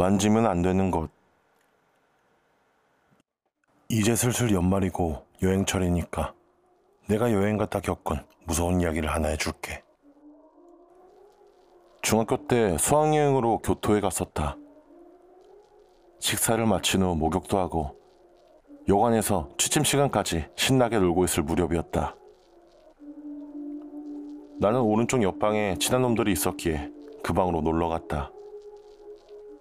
만지면 안 되는 것. 이제 슬슬 연말이고 여행철이니까 내가 여행 갔다 겪은 무서운 이야기를 하나 해줄게. 중학교 때 수학여행으로 교토에 갔었다. 식사를 마친 후 목욕도 하고 여관에서 취침 시간까지 신나게 놀고 있을 무렵이었다. 나는 오른쪽 옆방에 친한 놈들이 있었기에 그 방으로 놀러 갔다.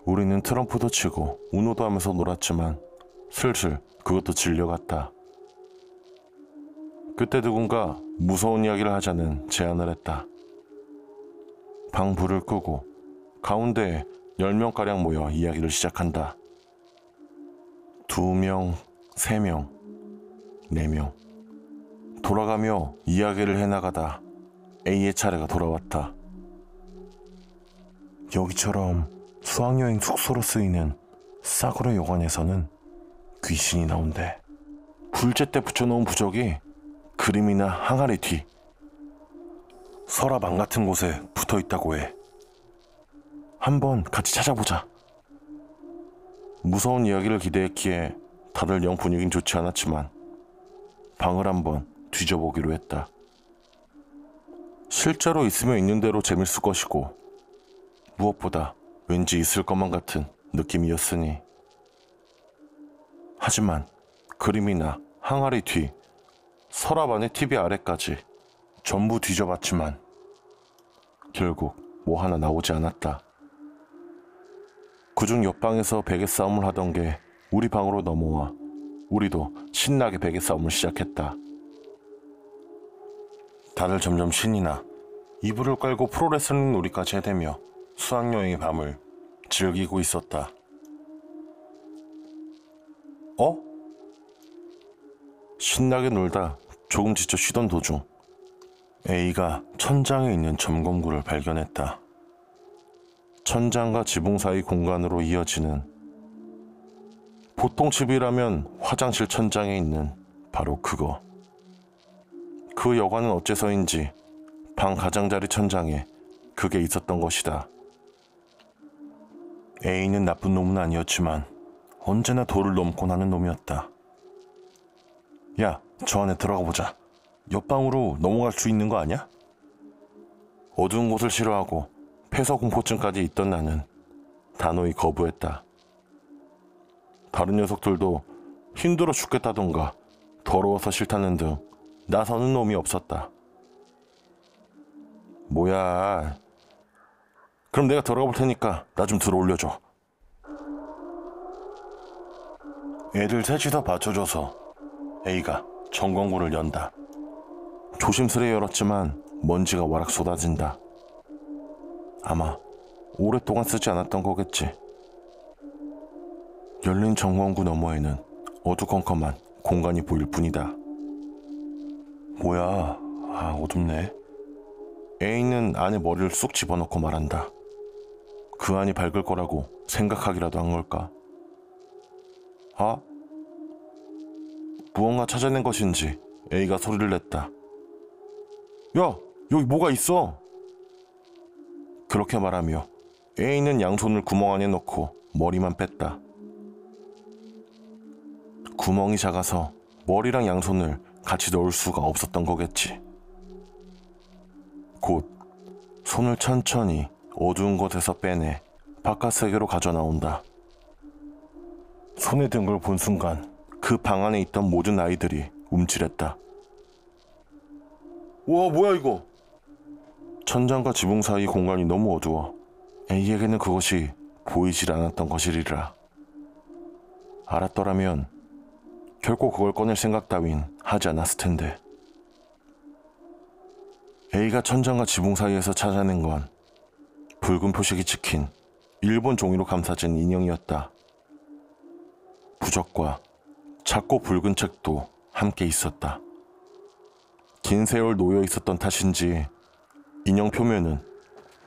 우리는 트럼프도 치고 우노도 하면서 놀았지만 슬슬 그것도 질려갔다. 그때 누군가 무서운 이야기를 하자는 제안을 했다. 방 불을 끄고 가운데에 10명가량 모여 이야기를 시작한다. 두 명, 세 명, 네 명. 돌아가며 이야기를 해나가다 A의 차례가 돌아왔다. 여기처럼 수학여행 숙소로 쓰이는 싸구려 여관에서는 귀신이 나온대. 불제 때 붙여놓은 부적이 그림이나 항아리 뒤, 서랍 안 같은 곳에 붙어 있다고 해. 한번 같이 찾아보자. 무서운 이야기를 기대했기에 다들 영 분위긴 좋지 않았지만 방을 한번 뒤져보기로 했다. 실제로 있으면 있는 대로 재밌을 것이고 무엇보다 왠지 있을 것만 같은 느낌이었으니 하지만 그림이나 항아리 뒤, 서랍 안에 TV 아래까지 전부 뒤져봤지만 결국 뭐 하나 나오지 않았다. 그중 옆방에서 베개 싸움을 하던 게 우리 방으로 넘어와 우리도 신나게 베개 싸움을 시작했다. 다들 점점 신이 나 이불을 깔고 프로레슬링 놀이까지 해대며 수학여행의 밤을 즐기고 있었다. 어? 신나게 놀다 조금 지쳐 쉬던 도중 A가 천장에 있는 점검구를 발견했다. 천장과 지붕 사이 공간으로 이어지는 보통 집이라면 화장실 천장에 있는 바로 그거. 그 여관은 어째서인지 방 가장자리 천장에 그게 있었던 것이다. A는 나쁜 놈은 아니었지만 언제나 도를 넘곤 하는 놈이었다. 야, 저 안에 들어가 보자. 옆방으로 넘어갈 수 있는 거 아니야? 어두운 곳을 싫어하고 폐서공포증까지 있던 나는 단호히 거부했다. 다른 녀석들도 힘들어 죽겠다던가 더러워서 싫다는 등 나서는 놈이 없었다. 뭐야. 그럼 내가 들어가 볼 테니까 나 좀 들어 올려줘. 애들 셋이서 받쳐줘서 A가 전광구를 연다. 조심스레 열었지만 먼지가 와락 쏟아진다. 아마 오랫동안 쓰지 않았던 거겠지. 열린 정원구 너머에는 어두컴컴한 공간이 보일 뿐이다. 뭐야, 아, 어둡네. A는 안에 머리를 쑥 집어넣고 말한다. 그 안이 밝을 거라고 생각하기라도 한 걸까? 아? 무언가 찾아낸 것인지 A가 소리를 냈다. 야, 여기 뭐가 있어? 그렇게 말하며 A는 양손을 구멍 안에 넣고 머리만 뺐다. 구멍이 작아서 머리랑 양손을 같이 넣을 수가 없었던 거겠지. 곧 손을 천천히 어두운 곳에서 빼내 바깥 세계로 가져 나온다. 손에 든 걸 본 순간 그 방 안에 있던 모든 아이들이 움찔했다. 우와, 뭐야 이거? 천장과 지붕 사이 공간이 너무 어두워 A에게는 그것이 보이질 않았던 것이리라. 알았더라면 결코 그걸 꺼낼 생각 따윈 하지 않았을 텐데. A가 천장과 지붕 사이에서 찾아낸 건 붉은 표식이 찍힌 일본 종이로 감싸진 인형이었다. 부적과 작고 붉은 책도 함께 있었다. 긴 세월 놓여 있었던 탓인지 인형 표면은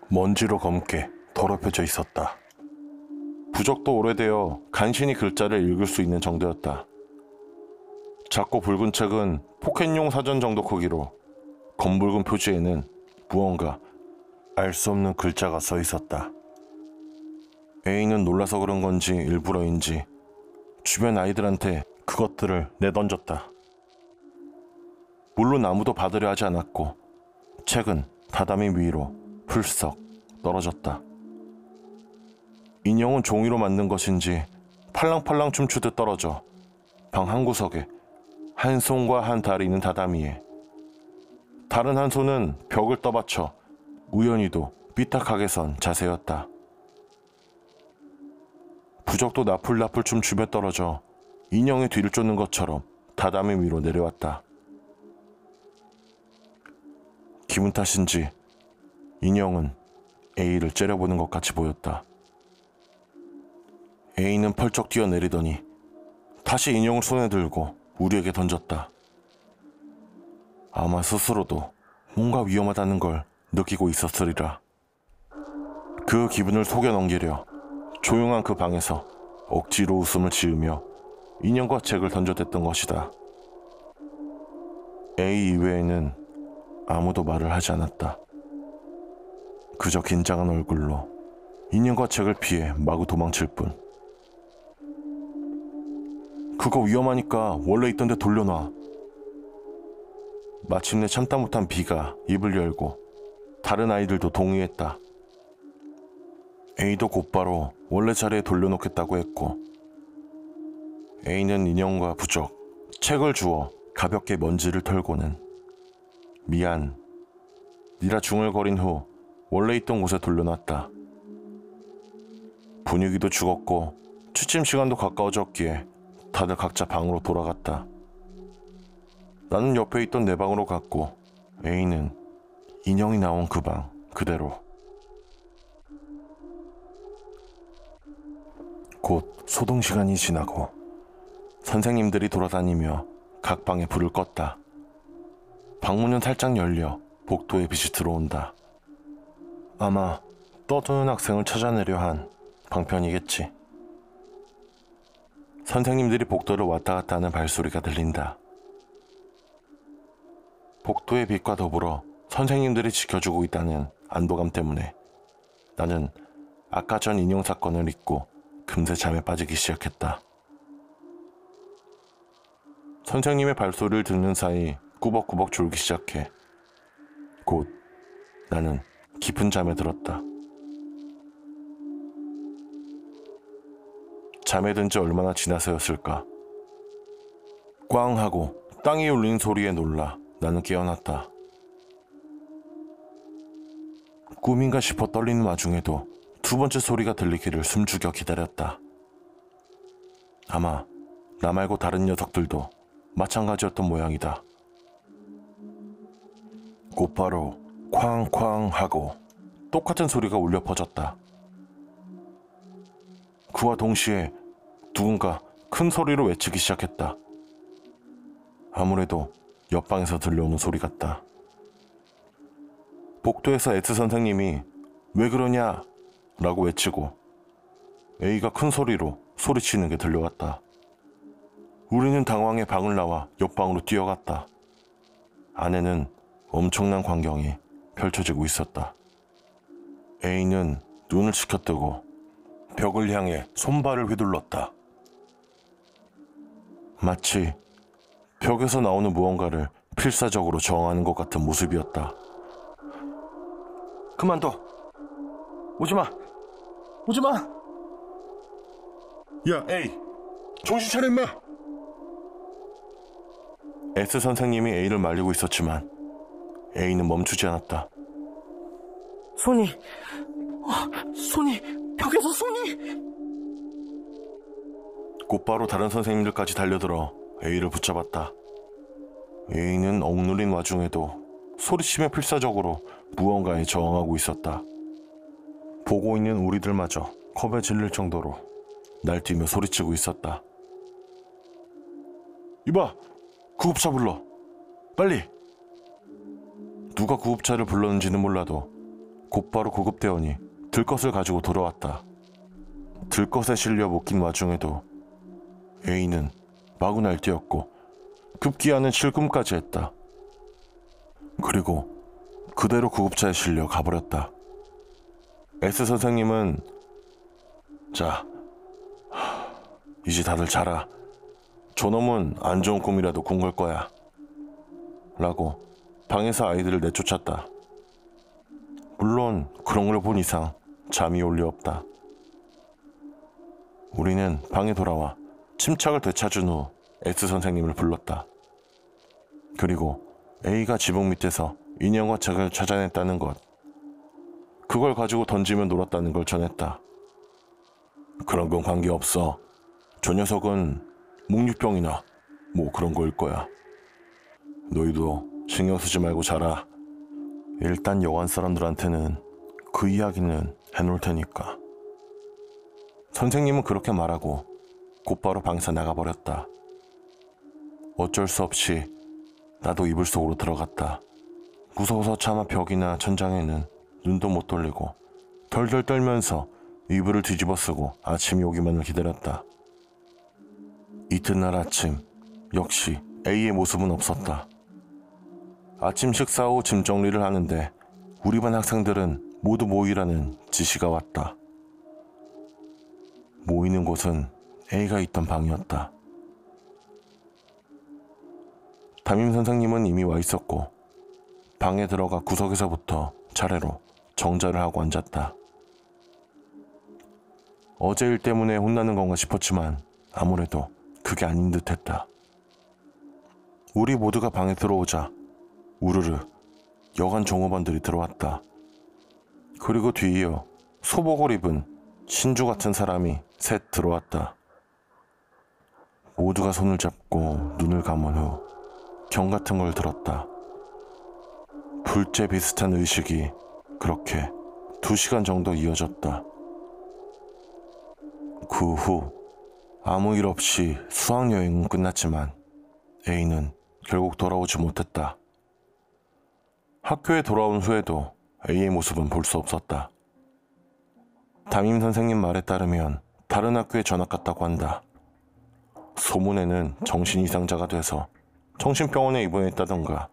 먼지로 검게 더럽혀져 있었다. 부적도 오래되어 간신히 글자를 읽을 수 있는 정도였다. 작고 붉은 책은 포켓용 사전 정도 크기로 검붉은 표지에는 무언가 알 수 없는 글자가 써 있었다. A는 놀라서 그런 건지 일부러인지 주변 아이들한테 그것들을 내던졌다. 물론 아무도 받으려 하지 않았고 책은 다다미 위로 풀썩 떨어졌다. 인형은 종이로 만든 것인지 팔랑팔랑 춤추듯 떨어져 방 한 구석에 한 손과 한 다리 있는 다다미에 다른 한 손은 벽을 떠받쳐 우연히도 삐딱하게 선 자세였다. 부적도 나풀나풀 춤추며 떨어져 인형의 뒤를 쫓는 것처럼 다다미 위로 내려왔다. 기분 탓인지 인형은 A를 째려보는 것 같이 보였다. A는 펄쩍 뛰어내리더니 다시 인형을 손에 들고 우리에게 던졌다. 아마 스스로도 뭔가 위험하다는 걸 느끼고 있었으리라. 그 기분을 속여 넘기려 조용한 그 방에서 억지로 웃음을 지으며 인형과 책을 던져댔던 것이다. A 이외에는 아무도 말을 하지 않았다. 그저 긴장한 얼굴로 인형과 책을 피해 마구 도망칠 뿐. 그거 위험하니까 원래 있던 데 돌려놔. 마침내 참다 못한 비가 입을 열고 다른 아이들도 동의했다. A도 곧바로 원래 자리에 돌려놓겠다고 했고 A는 인형과 부적, 책을 주어 가볍게 먼지를 털고는 미안, 니라 중얼거린 후 원래 있던 곳에 돌려놨다. 분위기도 죽었고 취침 시간도 가까워졌기에 다들 각자 방으로 돌아갔다. 나는 옆에 있던 내 방으로 갔고 A는 인형이 나온 그 방 그대로. 곧 소동 시간이 지나고 선생님들이 돌아다니며 각 방에 불을 껐다. 방문은 살짝 열려 복도에 빛이 들어온다. 아마 떠드는 학생을 찾아내려 한 방편이겠지. 선생님들이 복도를 왔다 갔다 하는 발소리가 들린다. 복도의 빛과 더불어 선생님들이 지켜주고 있다는 안도감 때문에 나는 아까 전 인형 사건을 잊고 금세 잠에 빠지기 시작했다. 선생님의 발소리를 듣는 사이 꾸벅꾸벅 졸기 시작해. 곧 나는 깊은 잠에 들었다. 잠에 든 지 얼마나 지나서였을까. 꽝 하고 땅이 울린 소리에 놀라 나는 깨어났다. 꿈인가 싶어 떨리는 와중에도 두 번째 소리가 들리기를 숨죽여 기다렸다. 아마 나 말고 다른 녀석들도 마찬가지였던 모양이다. 곧바로 쾅쾅 하고 똑같은 소리가 울려 퍼졌다. 그와 동시에 누군가 큰 소리로 외치기 시작했다. 아무래도 옆방에서 들려오는 소리 같다. 복도에서 에트 선생님이 왜 그러냐 라고 외치고 A가 큰 소리로 소리치는 게 들려왔다. 우리는 당황해 방을 나와 옆방으로 뛰어갔다. 안에는 엄청난 광경이 펼쳐지고 있었다. A는 눈을 치켜뜨고 벽을 향해 손발을 휘둘렀다. 마치 벽에서 나오는 무언가를 필사적으로 저항하는 것 같은 모습이었다. 그만둬. 오지 마. 오지 마. 야, 에이, 정신 차려 임마. S 선생님이 A를 말리고 있었지만 A는 멈추지 않았다. 손이, 어, 손이, 벽에서 손이! 곧바로 다른 선생님들까지 달려들어 A를 붙잡았다. A는 억눌린 와중에도 소리치며 필사적으로 무언가에 저항하고 있었다. 보고 있는 우리들마저 겁에 질릴 정도로 날뛰며 소리치고 있었다. 이봐! 구급차 불러! 빨리! 누가 구급차를 불렀는지는 몰라도 곧바로 구급대원이 들것을 가지고 돌아왔다. 들것에 실려 묶인 와중에도 A는 마구 날뛰었고 급기야는 실금까지 했다. 그리고 그대로 구급차에 실려 가버렸다. S 선생님은 자, 하, 이제 다들 자라. 저놈은 안 좋은 꿈이라도 꾼 걸 거야. 라고 방에서 아이들을 내쫓았다. 물론 그런 걸 본 이상 잠이 올 리 없다. 우리는 방에 돌아와 침착을 되찾은 후 S 선생님을 불렀다. 그리고 A가 지붕 밑에서 인형과 책을 찾아냈다는 것. 그걸 가지고 던지며 놀았다는 걸 전했다. 그런 건 관계없어. 저 녀석은 묵류병이나 뭐 그런 거일 거야. 너희도 신경 쓰지 말고 자라. 일단 여관 사람들한테는 그 이야기는 해놓을 테니까. 선생님은 그렇게 말하고 곧바로 방에서 나가버렸다. 어쩔 수 없이 나도 이불 속으로 들어갔다. 무서워서 차마 벽이나 천장에는 눈도 못 돌리고 덜덜 떨면서 이불을 뒤집어 쓰고 아침이 오기만을 기다렸다. 이튿날 아침 역시 A의 모습은 없었다. 아침 식사 후 짐 정리를 하는데 우리 반 학생들은 모두 모이라는 지시가 왔다. 모이는 곳은 A가 있던 방이었다. 담임 선생님은 이미 와 있었고 방에 들어가 구석에서부터 차례로 정자를 하고 앉았다. 어제 일 때문에 혼나는 건가 싶었지만 아무래도 그게 아닌 듯 했다. 우리 모두가 방에 들어오자 우르르 여관 종업원들이 들어왔다. 그리고 뒤이어 소복을 입은 신주 같은 사람이 셋 들어왔다. 모두가 손을 잡고 눈을 감은 후 경 같은 걸 들었다. 불제 비슷한 의식이 그렇게 두 시간 정도 이어졌다. 그 후 아무 일 없이 수학여행은 끝났지만 A는 결국 돌아오지 못했다. 학교에 돌아온 후에도 A의 모습은 볼 수 없었다. 담임 선생님 말에 따르면 다른 학교에 전학 갔다고 한다. 소문에는 정신 이상자가 돼서 정신병원에 입원했다던가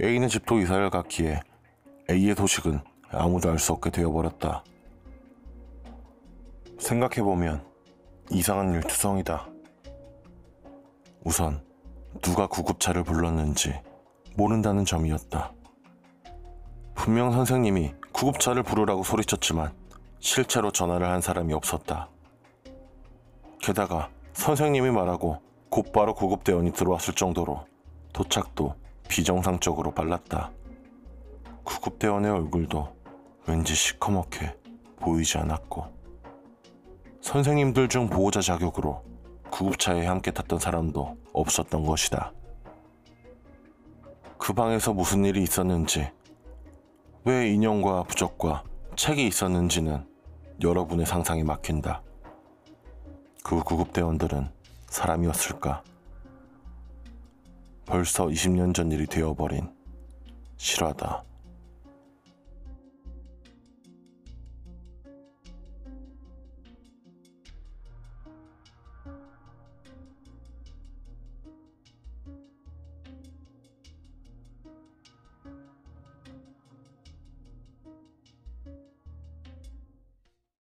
A는 집도 이사를 갔기에 A의 소식은 아무도 알 수 없게 되어버렸다. 생각해보면 이상한 일투성이다. 우선 누가 구급차를 불렀는지 모른다는 점이었다. 분명 선생님이 구급차를 부르라고 소리쳤지만 실제로 전화를 한 사람이 없었다. 게다가 선생님이 말하고 곧바로 구급대원이 들어왔을 정도로 도착도 비정상적으로 빨랐다. 구급대원의 얼굴도 왠지 시커멓게 보이지 않았고 선생님들 중 보호자 자격으로 구급차에 함께 탔던 사람도 없었던 것이다. 그 방에서 무슨 일이 있었는지, 왜 인형과 부적과 책이 있었는지는 여러분의 상상이 막힌다. 그 구급대원들은 사람이었을까? 벌써 20년 전 일이 되어버린 실화다.